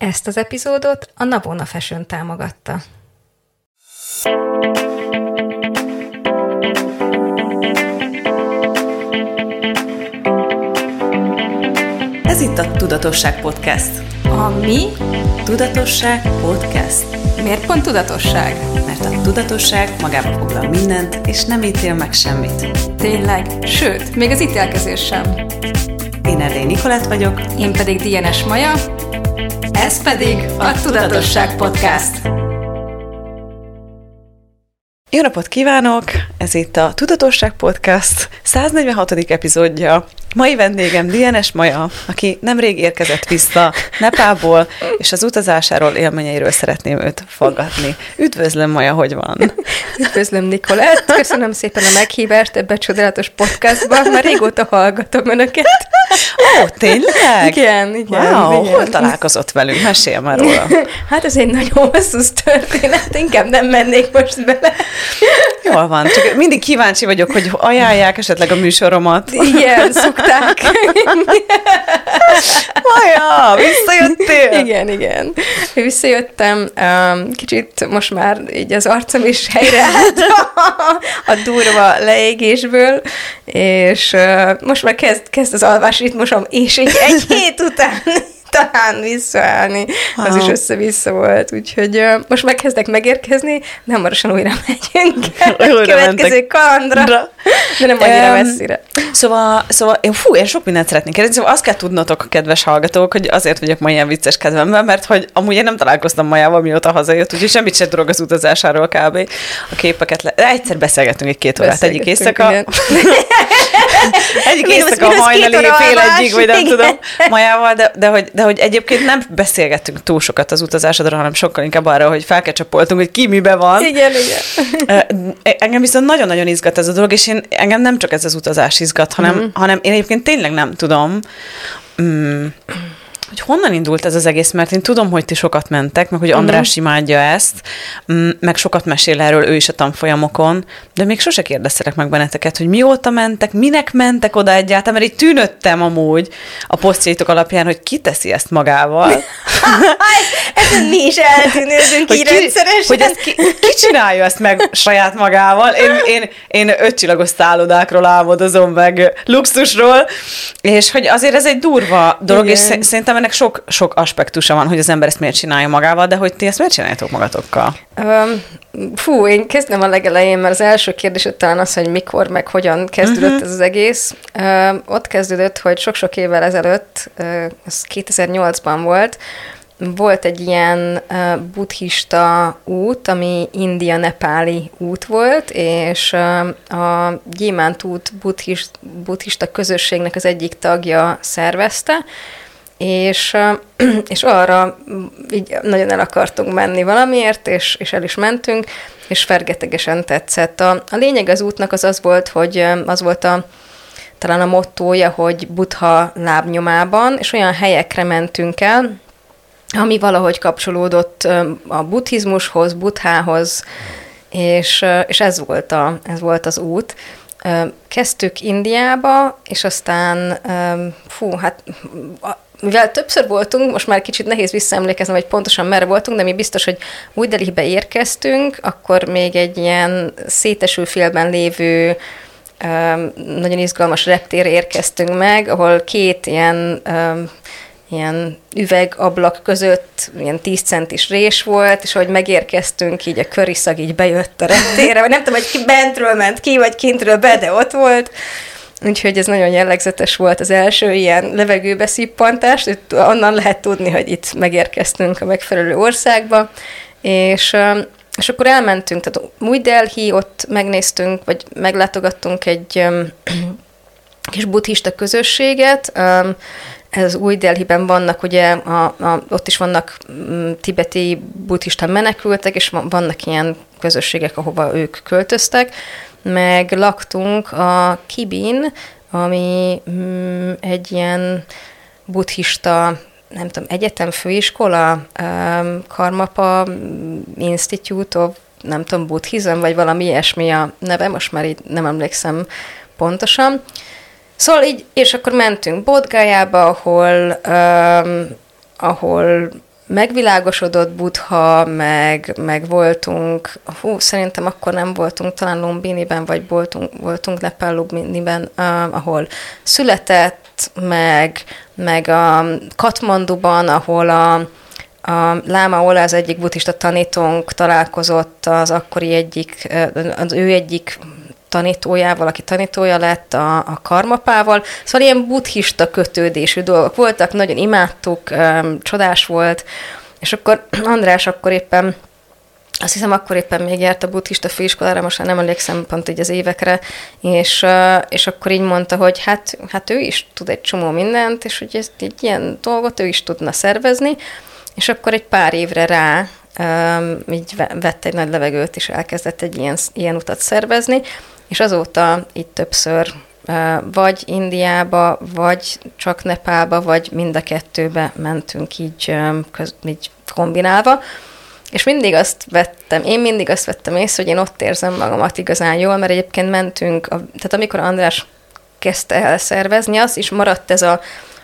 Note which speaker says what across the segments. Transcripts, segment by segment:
Speaker 1: Ezt az epizódot a Navona Fashion támogatta.
Speaker 2: Ez itt a Tudatosság Podcast.
Speaker 1: A mi?
Speaker 2: Tudatosság Podcast.
Speaker 1: Miért pont tudatosság?
Speaker 2: Mert a tudatosság magába foglal mindent, és nem ítél meg semmit.
Speaker 1: Tényleg, sőt, még az ítélkezés sem.
Speaker 2: Én Erdély Nikolát vagyok.
Speaker 1: Én pedig Dienes Maja. Ez pedig a Tudatosság Podcast.
Speaker 2: Jó napot kívánok! Ez itt a Tudatosság Podcast 146. epizódja. Mai vendégem DNS Maja, aki nemrég érkezett vissza Nepából, és az utazásáról, élményeiről szeretném őt fogadni. Üdvözlöm, Maja, hogy van?
Speaker 1: Üdvözlöm, Nikolát! Köszönöm szépen a meghívást ebbe a csodálatos podcastba. Már régóta hallgatom önöket.
Speaker 2: Ó, tényleg?
Speaker 1: Igen, igen.
Speaker 2: Wow,
Speaker 1: igen.
Speaker 2: hol találkozott velünk? Mesél már róla.
Speaker 1: Hát ez egy nagyon hosszú történet, inkább nem mennék most bele.
Speaker 2: Jól van, csak mindig kíváncsi vagyok, hogy ajánlják esetleg a műsoromat.
Speaker 1: Igen, szokták.
Speaker 2: Maja, visszajöttél?
Speaker 1: Igen, igen. Visszajöttem, um, kicsit most már így az arcom is helyreállt a, durva leégésből, és uh, most már kezd, kezd az alvás ritmusom, és így egy hét után talán visszaállni, az is össze-vissza volt, úgyhogy uh, most már kezdek megérkezni, nem hamarosan újra megyünk
Speaker 2: Újra
Speaker 1: következő
Speaker 2: mentek.
Speaker 1: kalandra,
Speaker 2: Ra.
Speaker 1: de nem annyira
Speaker 2: Em,
Speaker 1: messzire.
Speaker 2: Szóval, szóval én, fú, én sok mindent szeretnék kérdezni, szóval azt kell tudnotok, kedves hallgatók, hogy azért vagyok ma ilyen vicces kedvemben, mert hogy amúgy én nem találkoztam Majával, mióta hazajött, úgyhogy semmit sem tudok az utazásáról kb. A képeket le... Egyszer beszélgettünk egy két órát, egyik éjszaka. Egyik
Speaker 1: Minusz-
Speaker 2: éjszaka
Speaker 1: minusz
Speaker 2: hajnali fél egyig, vagy nem
Speaker 1: igen.
Speaker 2: tudom, Majával, de, de, hogy, de hogy egyébként nem beszélgettünk túl sokat az utazásodról, hanem sokkal inkább arra, hogy felkecsapoltunk, hogy ki mibe van.
Speaker 1: Igen, igen.
Speaker 2: Engem viszont nagyon-nagyon izgat ez a dolog, és én, engem nem csak ez az utazás izgat, hanem, mm. hanem én egyébként tényleg nem tudom, mm, hogy honnan indult ez az egész, mert én tudom, hogy ti sokat mentek, meg hogy András imádja ezt, mm, meg sokat mesél erről ő is a tanfolyamokon, de még sose kérdeztelek meg benneteket, hogy mióta mentek, minek mentek oda egyáltalán, mert így tűnöttem amúgy a posztjaitok alapján, hogy ki teszi ezt magával.
Speaker 1: Ezen mi is eltűnődünk így rendszeresen.
Speaker 2: hogy ezt ki, ki csinálja ezt meg saját magával? Én, én, én ötcsillagos szállodákról álmodozom meg luxusról, és hogy azért ez egy durva dolog,
Speaker 1: Igen.
Speaker 2: és sze- szerintem ennek sok, sok aspektusa van, hogy az ember ezt miért csinálja magával, de hogy ti ezt miért csináljátok magatokkal?
Speaker 1: Um, fú, én kezdem a legelején, mert az első kérdés talán az, hogy mikor, meg hogyan kezdődött uh-huh. ez az egész. Um, ott kezdődött, hogy sok-sok évvel ezelőtt, uh, ez 2008-ban volt, volt egy ilyen uh, buddhista út, ami India-Nepáli út volt, és a Gyémánt út buddhist, buddhista közösségnek az egyik tagja szervezte, és, és arra így nagyon el akartunk menni valamiért, és, és el is mentünk, és fergetegesen tetszett. A, a lényeg az útnak az az volt, hogy az volt a talán a mottója, hogy Buddha lábnyomában, és olyan helyekre mentünk el, ami valahogy kapcsolódott a buddhizmushoz, buddhához, és, és ez, volt a, ez volt az út. Kezdtük Indiába, és aztán, fú, hát mivel többször voltunk, most már kicsit nehéz visszaemlékeznem, hogy pontosan merre voltunk, de mi biztos, hogy új Delhibe érkeztünk, akkor még egy ilyen széteső félben lévő nagyon izgalmas reptérre érkeztünk meg, ahol két ilyen ilyen üvegablak között ilyen 10 centis rés volt, és ahogy megérkeztünk, így a köriszag így bejött a reptérre, vagy nem tudom, hogy ki bentről ment ki, vagy kintről be, de ott volt. Úgyhogy ez nagyon jellegzetes volt az első ilyen levegőbe szippantás, itt onnan lehet tudni, hogy itt megérkeztünk a megfelelő országba, és, öm, és akkor elmentünk, tehát Új Delhi, ott megnéztünk, vagy meglátogattunk egy öm, kis buddhista közösséget, öm, ez új Delhiben vannak, ugye a, a, ott is vannak mm, tibeti buddhista menekültek, és van- vannak ilyen közösségek, ahova ők költöztek, meg laktunk a Kibin, ami mm, egy ilyen buddhista nem tudom, egyetem, főiskola, um, Karmapa Institute of, nem tudom, Buddhism, vagy valami ilyesmi a neve, most már így nem emlékszem pontosan. Szóval így, és akkor mentünk Bodgájába, ahol, um, ahol megvilágosodott Buddha, meg, meg voltunk, hú, szerintem akkor nem voltunk, talán Lumbiniben, vagy voltunk, voltunk Nepal Lumbiniben, uh, ahol született, meg, meg a Katmanduban, ahol a, a Láma Ola, az egyik buddhista tanítónk találkozott az akkori egyik, az ő egyik tanítójával, aki tanítója lett a, a karmapával. Szóval ilyen buddhista kötődésű dolgok voltak, nagyon imádtuk, csodás volt, és akkor András akkor éppen azt hiszem, akkor éppen még járt a buddhista főiskolára, most már nem emlékszem pont így az évekre, és, és akkor így mondta, hogy hát, hát ő is tud egy csomó mindent, és hogy ezt egy ilyen dolgot ő is tudna szervezni, és akkor egy pár évre rá um, így vett egy nagy levegőt, és elkezdett egy ilyen, ilyen utat szervezni, és azóta itt többször vagy Indiába, vagy csak Nepálba, vagy mind a kettőbe mentünk így, köz, így kombinálva. És mindig azt vettem, én mindig azt vettem észre, hogy én ott érzem magamat igazán jól, mert egyébként mentünk, a, tehát amikor András kezdte el szervezni, az is maradt ez a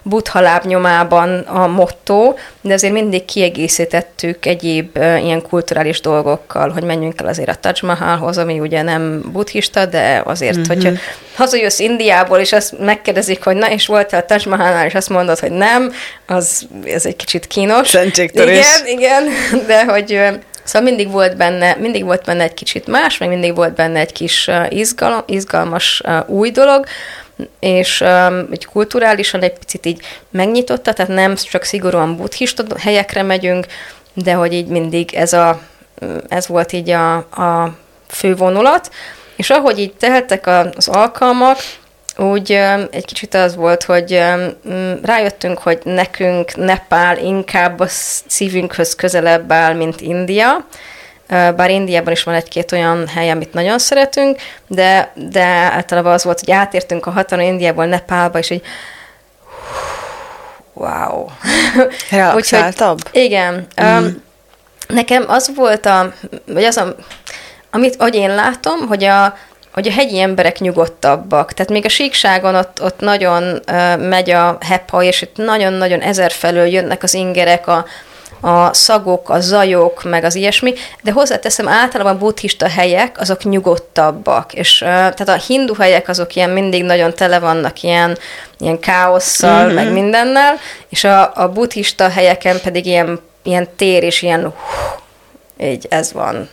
Speaker 1: buddha lábnyomában a motto, de azért mindig kiegészítettük egyéb ilyen kulturális dolgokkal, hogy menjünk el azért a Taj Mahalhoz, ami ugye nem buddhista, de azért, mm-hmm. hogyha hazajössz Indiából, és azt megkérdezik, hogy na, és voltál a Taj Mahalnál, és azt mondod, hogy nem, az ez egy kicsit kínos.
Speaker 2: Szentségtörés.
Speaker 1: Igen, igen, de hogy Szóval mindig volt benne, mindig volt benne egy kicsit más, meg mindig volt benne egy kis izgalom, izgalmas új dolog, és um, egy kulturálisan egy picit így megnyitotta, tehát nem csak szigorúan buddhista helyekre megyünk, de hogy így mindig ez, a, ez volt így a, a fő vonulat, és ahogy így teltek az alkalmak, úgy egy kicsit az volt, hogy rájöttünk, hogy nekünk Nepál inkább a szívünkhöz közelebb áll, mint India, bár Indiában is van egy-két olyan hely, amit nagyon szeretünk, de, de általában az volt, hogy átértünk a határon Indiából Nepálba, és így wow.
Speaker 2: Úgyhogy,
Speaker 1: igen. Mm. Um, nekem az volt a, vagy az a, amit, ahogy én látom, hogy a, hogy a hegyi emberek nyugodtabbak. Tehát még a síkságon ott, ott nagyon uh, megy a hepha, és itt nagyon-nagyon ezer felől jönnek az ingerek, a, a szagok, a zajok, meg az ilyesmi, de hozzáteszem, általában buddhista helyek, azok nyugodtabbak, és uh, tehát a hindu helyek azok ilyen mindig nagyon tele vannak ilyen, ilyen káosszal, mm-hmm. meg mindennel, és a, a buddhista helyeken pedig ilyen, ilyen tér és ilyen hú, így ez van.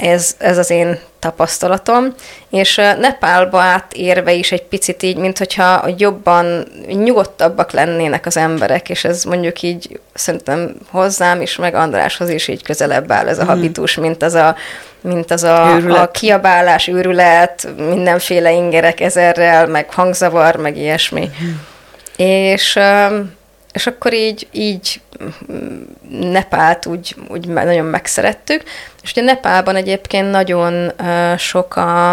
Speaker 1: Ez, ez az én tapasztalatom, és Nepálba átérve is egy picit így, mint hogyha jobban, nyugodtabbak lennének az emberek, és ez mondjuk így szerintem hozzám is, meg Andráshoz is így közelebb áll ez a mhm. habitus, mint az a, mint az a, a kiabálás, őrület, mindenféle ingerek ezerrel, meg hangzavar, meg ilyesmi. Mm. És és akkor így, így Nepált úgy, úgy nagyon megszerettük, és ugye Nepálban egyébként nagyon sok a,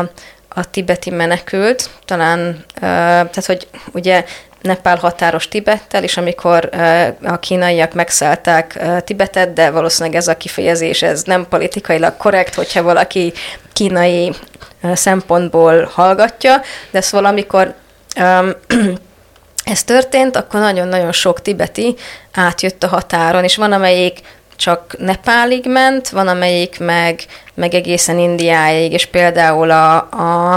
Speaker 1: a tibeti menekült, talán, tehát hogy ugye Nepál határos Tibettel, és amikor a kínaiak megszállták Tibetet, de valószínűleg ez a kifejezés, ez nem politikailag korrekt, hogyha valaki kínai szempontból hallgatja, de szóval amikor ez történt, akkor nagyon-nagyon sok tibeti átjött a határon, és van amelyik csak Nepálig ment, van amelyik meg, meg egészen Indiáig, és például a, a,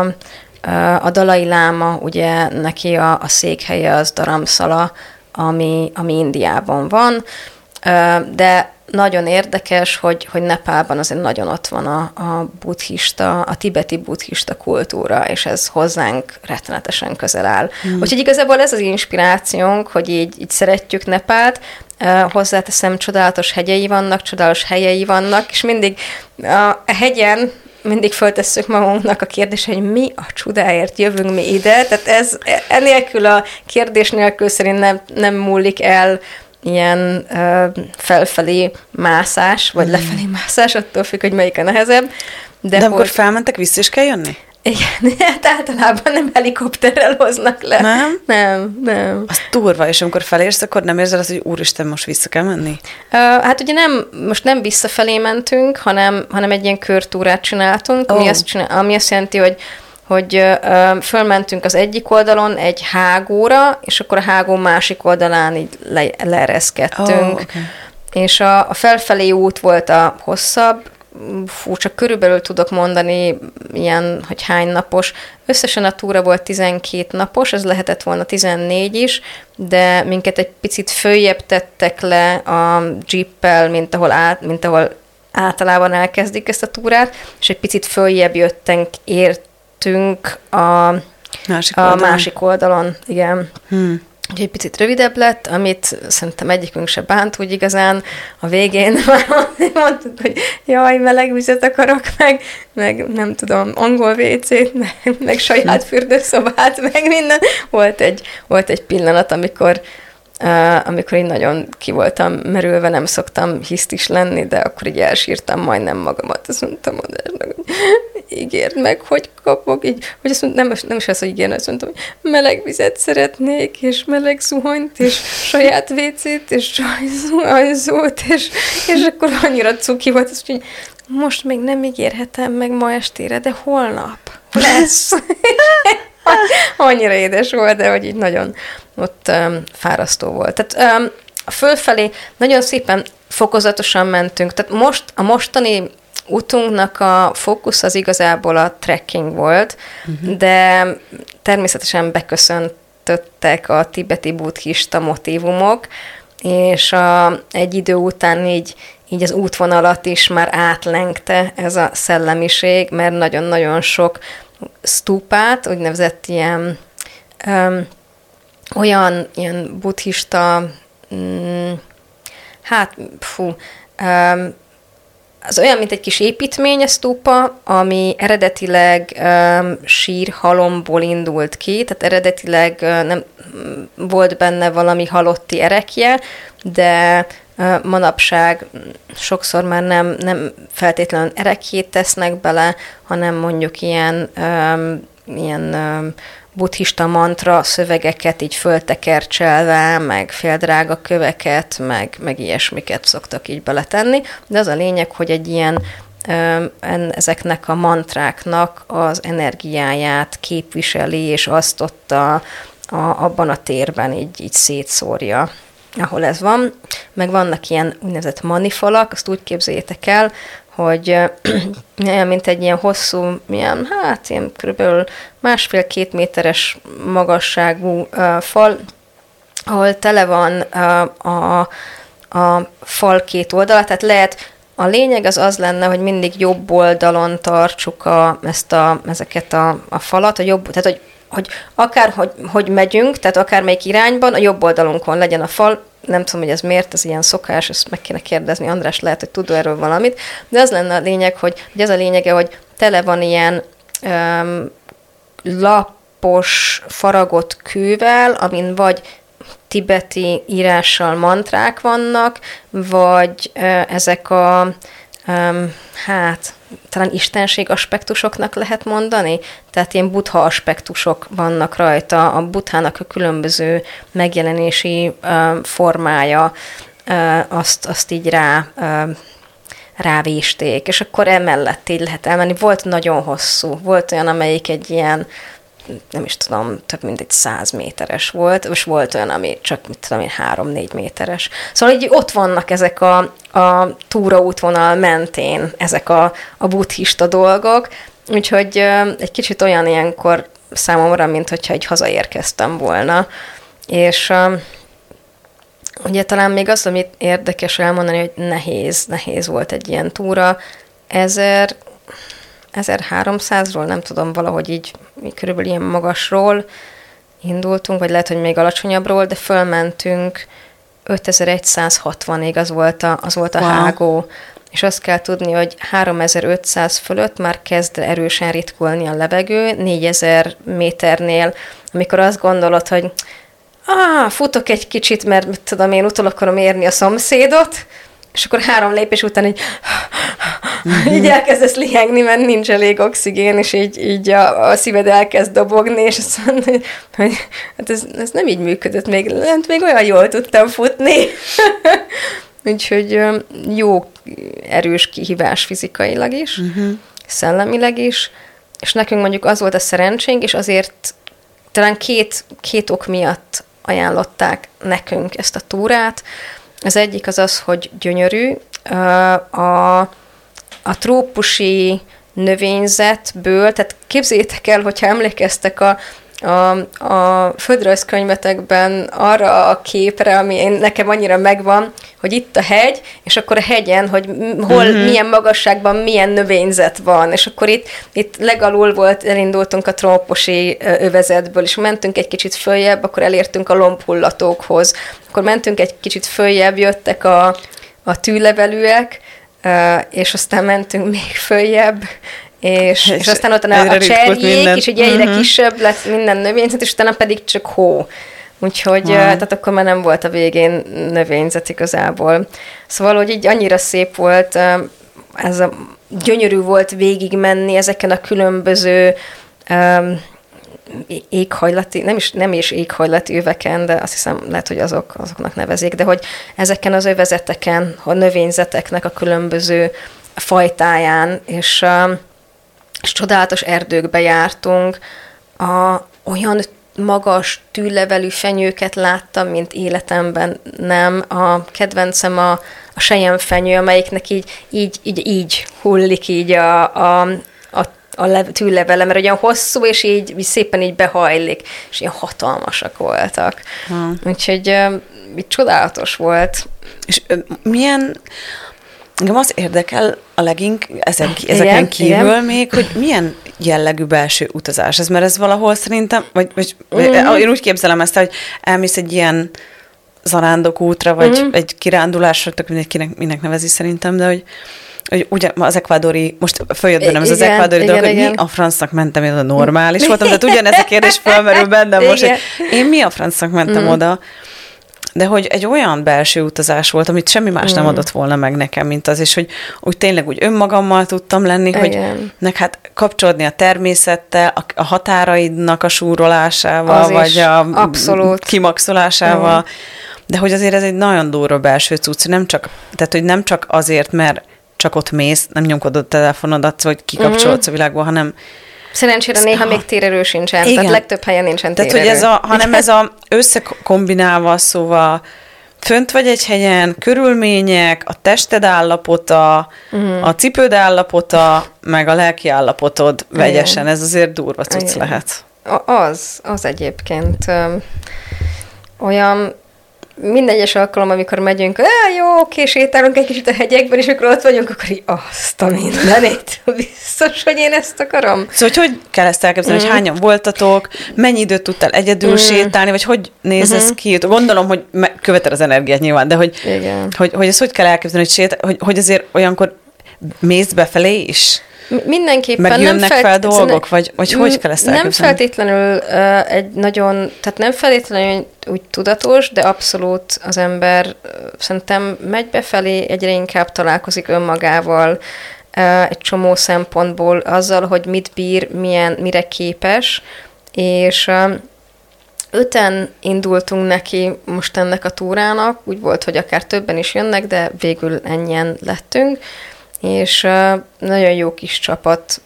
Speaker 1: a Dalai Láma, ugye neki a, a székhelye az Dharamsala, ami, ami Indiában van, de nagyon érdekes, hogy, hogy Nepálban azért nagyon ott van a, a buddhista, a tibeti buddhista kultúra, és ez hozzánk rettenetesen közel áll. Hmm. Úgyhogy igazából ez az inspirációnk, hogy így, így szeretjük Nepált, hozzáteszem, csodálatos hegyei vannak, csodálatos helyei vannak, és mindig a hegyen mindig föltesszük magunknak a kérdés, hogy mi a csodáért jövünk mi ide, tehát ez enélkül a kérdés nélkül szerint nem, nem múlik el ilyen ö, felfelé mászás, vagy mm. lefelé mászás, attól függ, hogy melyik a nehezebb.
Speaker 2: De, de akkor felmentek, vissza is kell jönni?
Speaker 1: Igen, hát általában nem helikopterrel hoznak le.
Speaker 2: Nem?
Speaker 1: Nem, nem.
Speaker 2: Az durva, és amikor felérsz, akkor nem érzed azt, hogy úristen, most vissza kell menni?
Speaker 1: Uh, hát ugye nem, most nem visszafelé mentünk, hanem, hanem egy ilyen körtúrát csináltunk, oh. ami, azt csinál, ami azt jelenti, hogy hogy ö, fölmentünk az egyik oldalon egy hágóra, és akkor a hágó másik oldalán így le, leereszkedtünk. Oh, okay. és a, a felfelé út volt a hosszabb, fú, csak körülbelül tudok mondani ilyen, hogy hány napos. Összesen a túra volt 12 napos, ez lehetett volna 14 is, de minket egy picit följebb tettek le a jeeppel, mint ahol, át, mint ahol általában elkezdik ezt a túrát, és egy picit följebb jöttünk, értünk a másik a oldalon. másik oldalon, igen. Hmm. Úgyhogy egy picit rövidebb lett, amit szerintem egyikünk se bánt úgy igazán. A végén már mondtuk, hogy jaj, meleg vizet akarok, meg, meg nem tudom, angol WC-t, meg, meg saját fürdőszobát, meg minden. Volt egy, volt egy pillanat, amikor Uh, amikor én nagyon ki voltam merülve, nem szoktam hisztis lenni, de akkor így elsírtam majdnem magamat. Azt mondtam hogy ígérd meg, hogy kapok, így, hogy azt mondtam, nem, nem is az, hogy ígérni, azt mondtam, hogy meleg vizet szeretnék, és meleg zuhanyt, és saját vécét, és zuhanyzót, és, és akkor annyira cuki volt, azt, hogy most még nem ígérhetem meg ma estére, de holnap lesz. annyira édes volt, de hogy így nagyon ott um, fárasztó volt. Tehát um, fölfelé nagyon szépen fokozatosan mentünk. Tehát most a mostani utunknak a fókusz az igazából a trekking volt, uh-huh. de természetesen beköszöntöttek a tibeti buddhista motivumok, és a, egy idő után így, így az útvonalat is már átlengte ez a szellemiség, mert nagyon-nagyon sok stúpát, úgynevezett ilyen um, olyan ilyen buddhista, mm, hát fú, um, az olyan, mint egy kis építmény, a stúpa, ami eredetileg um, sírhalomból indult ki, tehát eredetileg uh, nem volt benne valami halotti erekje, de uh, manapság sokszor már nem, nem feltétlenül erekjét tesznek bele, hanem mondjuk ilyen, um, ilyen um, buddhista mantra szövegeket így föltekercselve, meg féldrága köveket, meg, meg ilyesmiket szoktak így beletenni, de az a lényeg, hogy egy ilyen ezeknek a mantráknak az energiáját képviseli, és azt ott a, a, abban a térben így, így szétszórja ahol ez van, meg vannak ilyen úgynevezett manifalak, azt úgy képzeljétek el, hogy olyan, mint egy ilyen hosszú, milyen, hát ilyen körülbelül másfél-két méteres magasságú fal, ahol tele van uh, a, a fal két oldala, tehát lehet a lényeg az az lenne, hogy mindig jobb oldalon tartsuk a, ezt a, ezeket a, a falat, a jobb, tehát hogy, hogy akár hogy, hogy megyünk, tehát akármelyik irányban, a jobb oldalunkon legyen a fal, nem tudom, hogy ez miért, ez ilyen szokás, ezt meg kéne kérdezni, András lehet, hogy tud erről valamit, de az lenne a lényeg, hogy, hogy ez a lényege, hogy tele van ilyen um, lapos, faragott kővel, amin vagy tibeti írással mantrák vannak, vagy uh, ezek a um, hát talán istenség aspektusoknak lehet mondani, tehát ilyen buddha aspektusok vannak rajta, a buddhának a különböző megjelenési uh, formája, uh, azt, azt így rá uh, rávésték, és akkor emellett így lehet elmenni. Volt nagyon hosszú, volt olyan, amelyik egy ilyen nem is tudom, több mint egy száz méteres volt, és volt olyan, ami csak, mit tudom én, három-négy méteres. Szóval így ott vannak ezek a, a túraútvonal mentén, ezek a, a buddhista dolgok, úgyhogy egy kicsit olyan ilyenkor számomra, mint hogyha egy hazaérkeztem volna. És ugye talán még az, amit érdekes elmondani, hogy nehéz, nehéz volt egy ilyen túra. Ezer 1300-ról, nem tudom, valahogy így körülbelül ilyen magasról indultunk, vagy lehet, hogy még alacsonyabbról, de fölmentünk 5160-ig, az volt a, az volt a wow. hágó. És azt kell tudni, hogy 3500 fölött már kezd erősen ritkulni a levegő, 4000 méternél, amikor azt gondolod, hogy ah, futok egy kicsit, mert tudom én, utol akarom érni a szomszédot, és akkor három lépés után így, mm-hmm. így elkezdesz lihegni, mert nincs elég oxigén, és így, így a, a szíved elkezd dobogni, és azt mondod, hogy hát ez, ez nem így működött, még, lent még olyan jól tudtam futni. Úgyhogy jó, erős kihívás fizikailag is, uh-huh. szellemileg is, és nekünk mondjuk az volt a szerencsénk, és azért talán két, két ok miatt ajánlották nekünk ezt a túrát. Az egyik az az, hogy gyönyörű. A, a trópusi növényzetből, tehát képzeljétek el, hogyha emlékeztek a, a, a földrajzkönyvetekben arra a képre, ami én, nekem annyira megvan, hogy itt a hegy, és akkor a hegyen, hogy hol, uh-huh. milyen magasságban milyen növényzet van, és akkor itt, itt legalul volt, elindultunk a trópusi övezetből, és mentünk egy kicsit följebb, akkor elértünk a lombhullatókhoz, akkor mentünk egy kicsit följebb, jöttek a, a tűlevelűek, és aztán mentünk még följebb, és, és, és aztán ott a, cserjék, és ugye egyre uh-huh. kisebb lett minden növényzet, és utána pedig csak hó. Úgyhogy, uh-huh. tehát akkor már nem volt a végén növényzet igazából. Szóval, hogy így annyira szép volt, ez a gyönyörű volt végig menni ezeken a különböző um, éghajlati, nem is, nem is éghajlati öveken, de azt hiszem lehet, hogy azok, azoknak nevezik, de hogy ezeken az övezeteken, a növényzeteknek a különböző fajtáján, és, és csodálatos erdőkbe jártunk, a, olyan magas tűlevelű fenyőket láttam, mint életemben nem. A kedvencem a, a sejemfenyő, amelyiknek így, így, így, így hullik így a, a, a, le, tűlevele, mert olyan hosszú, és így, így szépen így behajlik, és ilyen hatalmasak voltak. Hmm. Úgyhogy így csodálatos volt.
Speaker 2: És milyen Engem az érdekel a legink ezen, ezeken igen, kívül igen. még, hogy milyen jellegű belső utazás ez, mert ez valahol szerintem, vagy, vagy mm-hmm. én úgy képzelem ezt, hogy elmész egy ilyen zarándok útra, vagy mm-hmm. egy kirándulásra, tök mindenkinek minek nevezi szerintem, de hogy, hogy ugye az ekvádori, most följött bennem ez az ekvádori dolog, hogy mi a francnak mentem, én a normális voltam, tehát ugyanez a kérdés felmerül bennem most, hogy én mi a francnak mentem mm. oda, de hogy egy olyan belső utazás volt, amit semmi más mm. nem adott volna meg nekem, mint az, és hogy úgy tényleg úgy önmagammal tudtam lenni, Igen. hogy nek hát kapcsolódni a természettel, a, a határaidnak a súrolásával, az vagy a abszolút. kimaxolásával, Igen. de hogy azért ez egy nagyon durva belső cucc, nem csak, tehát hogy nem csak azért, mert csak ott mész, nem nyomkodod a telefonodat, vagy kikapcsolódsz mm. a világból, hanem
Speaker 1: Szerencsére néha még térerő sincsen, Igen. tehát legtöbb helyen nincsen
Speaker 2: térerő. Tehát, hogy ez a, hanem ez a összekombinálva, szóval fönt vagy egy helyen, körülmények, a tested állapota, uh-huh. a cipőd állapota, meg a lelki állapotod vegyesen, ez azért durva cucc lehet.
Speaker 1: Az, az egyébként. olyan minden egyes alkalom, amikor megyünk, ah, jó, oké, sétálunk egy kicsit a hegyekben, és akkor ott vagyunk, akkor így azt a mindenét. Biztos, hogy én ezt akarom.
Speaker 2: Szóval, hogy hogy kell ezt elképzelni, mm. hogy hányan voltatok, mennyi időt tudtál egyedül mm. sétálni, vagy hogy néz mm-hmm. ez ki? Gondolom, hogy követel az energiát nyilván, de hogy, Igen. hogy, hogy ezt hogy kell elképzelni, hogy, sét, hogy, hogy azért olyankor mész befelé is?
Speaker 1: Mindenképpen
Speaker 2: Meg nem fel dolgok, vagy, vagy hogy kell ezt
Speaker 1: Nem feltétlenül uh, egy nagyon, tehát nem feltétlenül úgy tudatos, de abszolút az ember uh, szerintem megy befelé, egyre inkább találkozik önmagával, uh, egy csomó szempontból azzal, hogy mit bír, milyen, mire képes, és uh, öten indultunk neki most ennek a túrának, úgy volt, hogy akár többen is jönnek, de végül ennyien lettünk, és nagyon jó kis csapat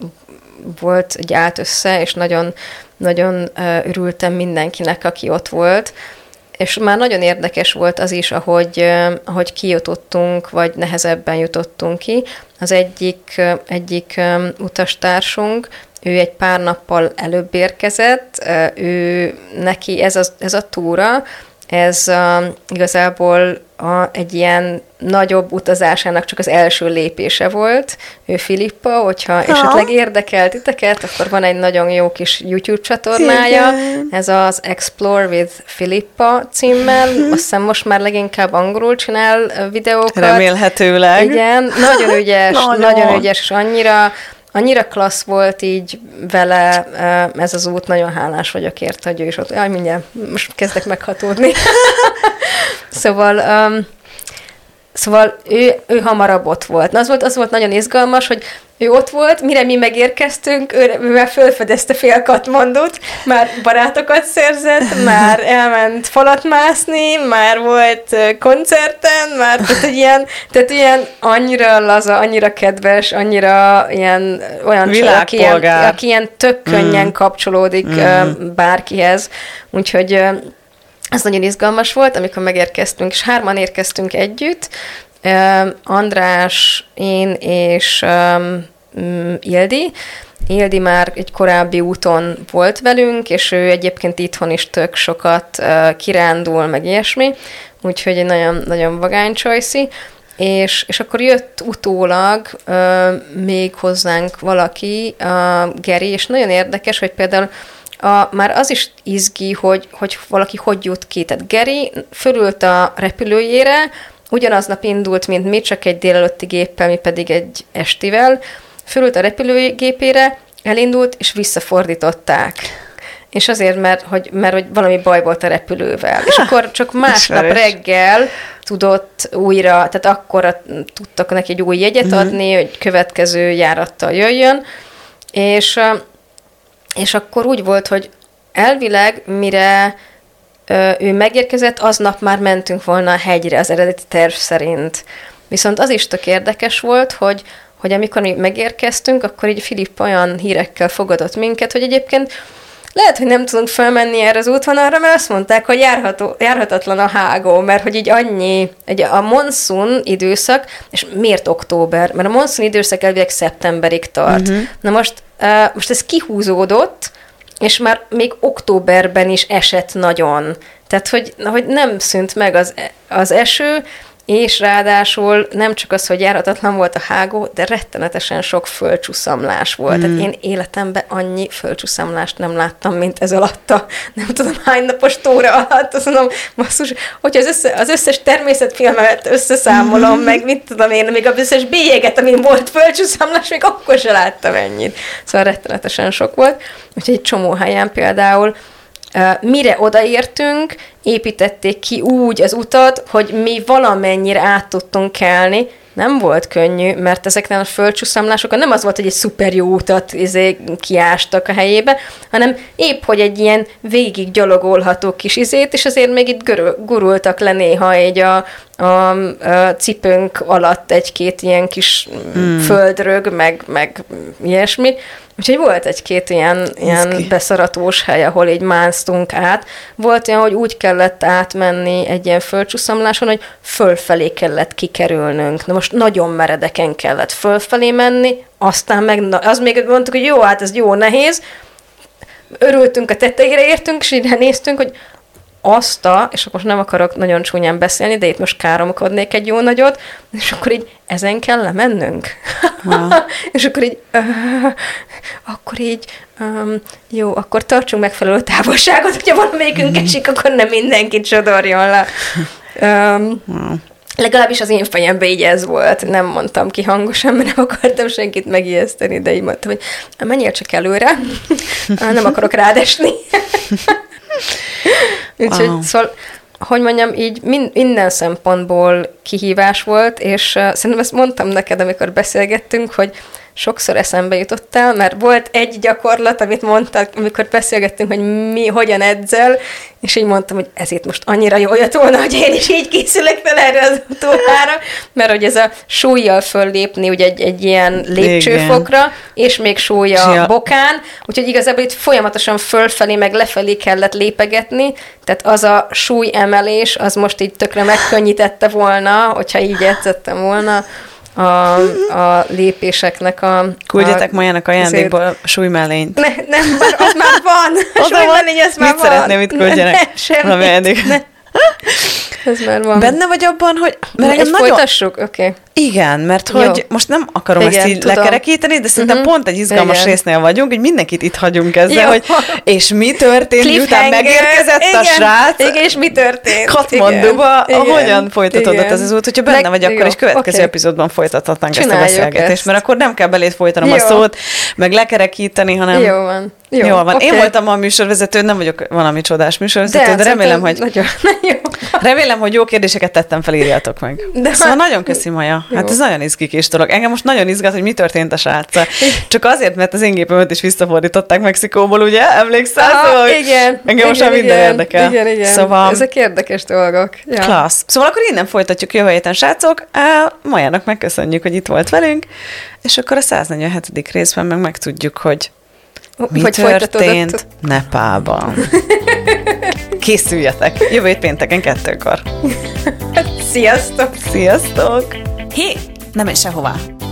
Speaker 1: volt, hogy állt össze, és nagyon, nagyon örültem mindenkinek, aki ott volt. És már nagyon érdekes volt az is, ahogy, ahogy kijutottunk, vagy nehezebben jutottunk ki. Az egyik, egyik utastársunk, ő egy pár nappal előbb érkezett, ő neki ez a, ez a túra, ez uh, igazából a, egy ilyen nagyobb utazásának csak az első lépése volt. Ő Filippa, hogyha ha. esetleg érdekelt titeket, akkor van egy nagyon jó kis YouTube csatornája, Igen. ez az Explore with Filippa címmel, azt hiszem most már leginkább angolul csinál videókat.
Speaker 2: Remélhetőleg.
Speaker 1: Igen, nagyon ügyes, nagyon. nagyon ügyes, és annyira annyira klassz volt így vele ez az út, nagyon hálás vagyok érte, hogy ő is ott, jaj, mindjárt, most kezdek meghatódni. szóval um, Szóval ő, ő hamarabb ott volt. Na, az volt, az volt nagyon izgalmas, hogy ő ott volt, mire mi megérkeztünk, ő, ő felfedezte fél Katmandut, már barátokat szerzett, már elment falat mászni, már volt koncerten, már tehát ilyen, tehát ilyen annyira laza, annyira kedves, annyira ilyen olyan
Speaker 2: csaj, aki ilyen,
Speaker 1: aki ilyen tök könnyen mm. kapcsolódik mm. bárkihez, úgyhogy Ez nagyon izgalmas volt, amikor megérkeztünk, és hárman érkeztünk együtt, András, én és um, Ildi. Ildi már egy korábbi úton volt velünk, és ő egyébként itthon is tök sokat kirándul, meg ilyesmi, úgyhogy egy nagyon, nagyon vagány csajszi. És, és akkor jött utólag uh, még hozzánk valaki, uh, Geri, és nagyon érdekes, hogy például a, már az is izgi, hogy, hogy valaki hogy jut ki. Tehát Geri fölült a repülőjére, ugyanaznap indult, mint mi, csak egy délelőtti géppel, mi pedig egy estivel, fölült a repülőgépére, elindult, és visszafordították. És azért, mert hogy, mert hogy valami baj volt a repülővel. Ha, és akkor csak másnap reggel tudott újra, tehát akkor tudtak neki egy új jegyet uh-huh. adni, hogy következő járattal jöjjön, és, és akkor úgy volt, hogy elvileg, mire ő megérkezett, aznap már mentünk volna a hegyre az eredeti terv szerint. Viszont az is tök érdekes volt, hogy, hogy amikor mi megérkeztünk, akkor így Filip olyan hírekkel fogadott minket, hogy egyébként lehet, hogy nem tudunk felmenni erre az útvonalra, mert azt mondták, hogy járható, járhatatlan a hágó, mert hogy így annyi, egy a monszun időszak, és miért október? Mert a monszun időszak elvileg szeptemberig tart. Uh-huh. Na most, uh, most ez kihúzódott, és már még októberben is esett nagyon. Tehát, hogy, hogy nem szűnt meg az, az eső, és ráadásul nem csak az, hogy járatatlan volt a hágó, de rettenetesen sok földcsúszamlás volt. Mm. Tehát én életemben annyi földcsúszamlást nem láttam, mint ez alatt a nem tudom hány napos tóra alatt. Azt mondom, basszus, hogyha az, össze, az összes természetfilmet összeszámolom, mm. meg mit tudom én, még az összes bélyeget, amin volt földcsúszamlás, még akkor se láttam ennyit. Szóval rettenetesen sok volt. Úgyhogy egy csomó helyen például Mire odaértünk, építették ki úgy az utat, hogy mi valamennyire át tudtunk kelni, nem volt könnyű, mert ezeknél a földcsúszamlásokon nem az volt, hogy egy szuper jó utat izé, kiástak a helyébe, hanem épp, hogy egy ilyen végig gyalogolható kis izét, és azért még itt gurultak le néha egy a, a, a cipőnk alatt egy-két ilyen kis hmm. földrög, meg, meg ilyesmi. Úgyhogy volt egy-két ilyen, ilyen beszaratós hely, ahol így másztunk át. Volt olyan, hogy úgy kellett átmenni egy ilyen földcsúszamláson, hogy fölfelé kellett kikerülnünk. Na most nagyon meredeken kellett fölfelé menni, aztán meg, na, az még mondtuk, hogy jó, hát ez jó nehéz. Örültünk a tetejére értünk, és így néztünk, hogy azt a, és akkor most nem akarok nagyon csúnyán beszélni, de itt most káromkodnék egy jó nagyot, és akkor így ezen kell lemennünk. Wow. és akkor így, uh, akkor így, um, jó, akkor tartsunk megfelelő távolságot, hogyha valamelyikünk mm. esik, akkor nem mindenkit sodorjon le. Um, wow. Legalábbis az én fejemben így ez volt. Nem mondtam ki hangosan, mert nem akartam senkit megijeszteni, de így mondtam, hogy menjél csak előre, nem akarok rádesni. Úgyhogy wow. szóval, hogy mondjam, így minden szempontból kihívás volt, és uh, szerintem ezt mondtam neked, amikor beszélgettünk, hogy sokszor eszembe jutottál, mert volt egy gyakorlat, amit mondtak, amikor beszélgettünk, hogy mi hogyan edzel, és így mondtam, hogy ez itt most annyira jó jött volna, hogy én is így készülök fel erre az utóvára, mert hogy ez a súlyjal föllépni ugye egy, egy ilyen lépcsőfokra, Igen. és még súlya a bokán, úgyhogy igazából itt folyamatosan fölfelé, meg lefelé kellett lépegetni, tehát az a súlyemelés, az most így tökre megkönnyítette volna, hogyha így edzettem volna a, a lépéseknek a...
Speaker 2: Küldjetek a, Majának ajándékból a súlymellényt.
Speaker 1: Ne, nem, már, az már van. A súlymellény, az már
Speaker 2: Mit van. szeretném, mit küldjenek? Ne, semmit. Ne.
Speaker 1: Ez már van.
Speaker 2: Benne vagy abban, hogy...
Speaker 1: Mert Egy nagyon... folytassuk? Oké. Okay.
Speaker 2: Igen, mert hogy Jó. most nem akarom Igen, ezt így tudom. lekerekíteni, de szerintem uh-huh. pont egy izgalmas Igen. résznél vagyunk, hogy mindenkit itt hagyunk ezzel, Jó. hogy és mi történt, miután megérkezett Igen. a srác.
Speaker 1: Igen, és mi történt.
Speaker 2: Katmanduba, hogyan folytatódott ez az út, hogyha benne vagy, akkor egy következő okay. epizódban folytathatnánk ezt a beszélgetést, ezt. mert akkor nem kell belét folytanom Jó. a szót, meg lekerekíteni, hanem...
Speaker 1: Jó van.
Speaker 2: Jó, Jól van. Okay. Én voltam a műsorvezető, nem vagyok valami csodás műsorvezető, de, de remélem, hogy... Nagyon, jó. Remélem, hogy jó kérdéseket tettem fel, írjátok meg. De szóval nagyon köszi, Maja. Jó. Hát ez nagyon izgikés dolog. Engem most nagyon izgat, hogy mi történt a sráccal. Csak azért, mert az én gépemet is visszafordították Mexikóból, ugye? Emlékszel? Aha,
Speaker 1: szóval, igen.
Speaker 2: Engem most már minden érdekel.
Speaker 1: Igen, igen. Szóval, Ezek érdekes dolgok.
Speaker 2: Ja. Klassz. Szóval akkor innen folytatjuk jövő héten, srácok. Majának megköszönjük, hogy itt volt velünk, és akkor a 147. részben meg megtudjuk, hogy mi hogy történt Nepában. Készüljetek! Jövő pénteken kettőkor.
Speaker 1: Sziasztok!
Speaker 2: Sziasztok! Hé, nem menj sehová!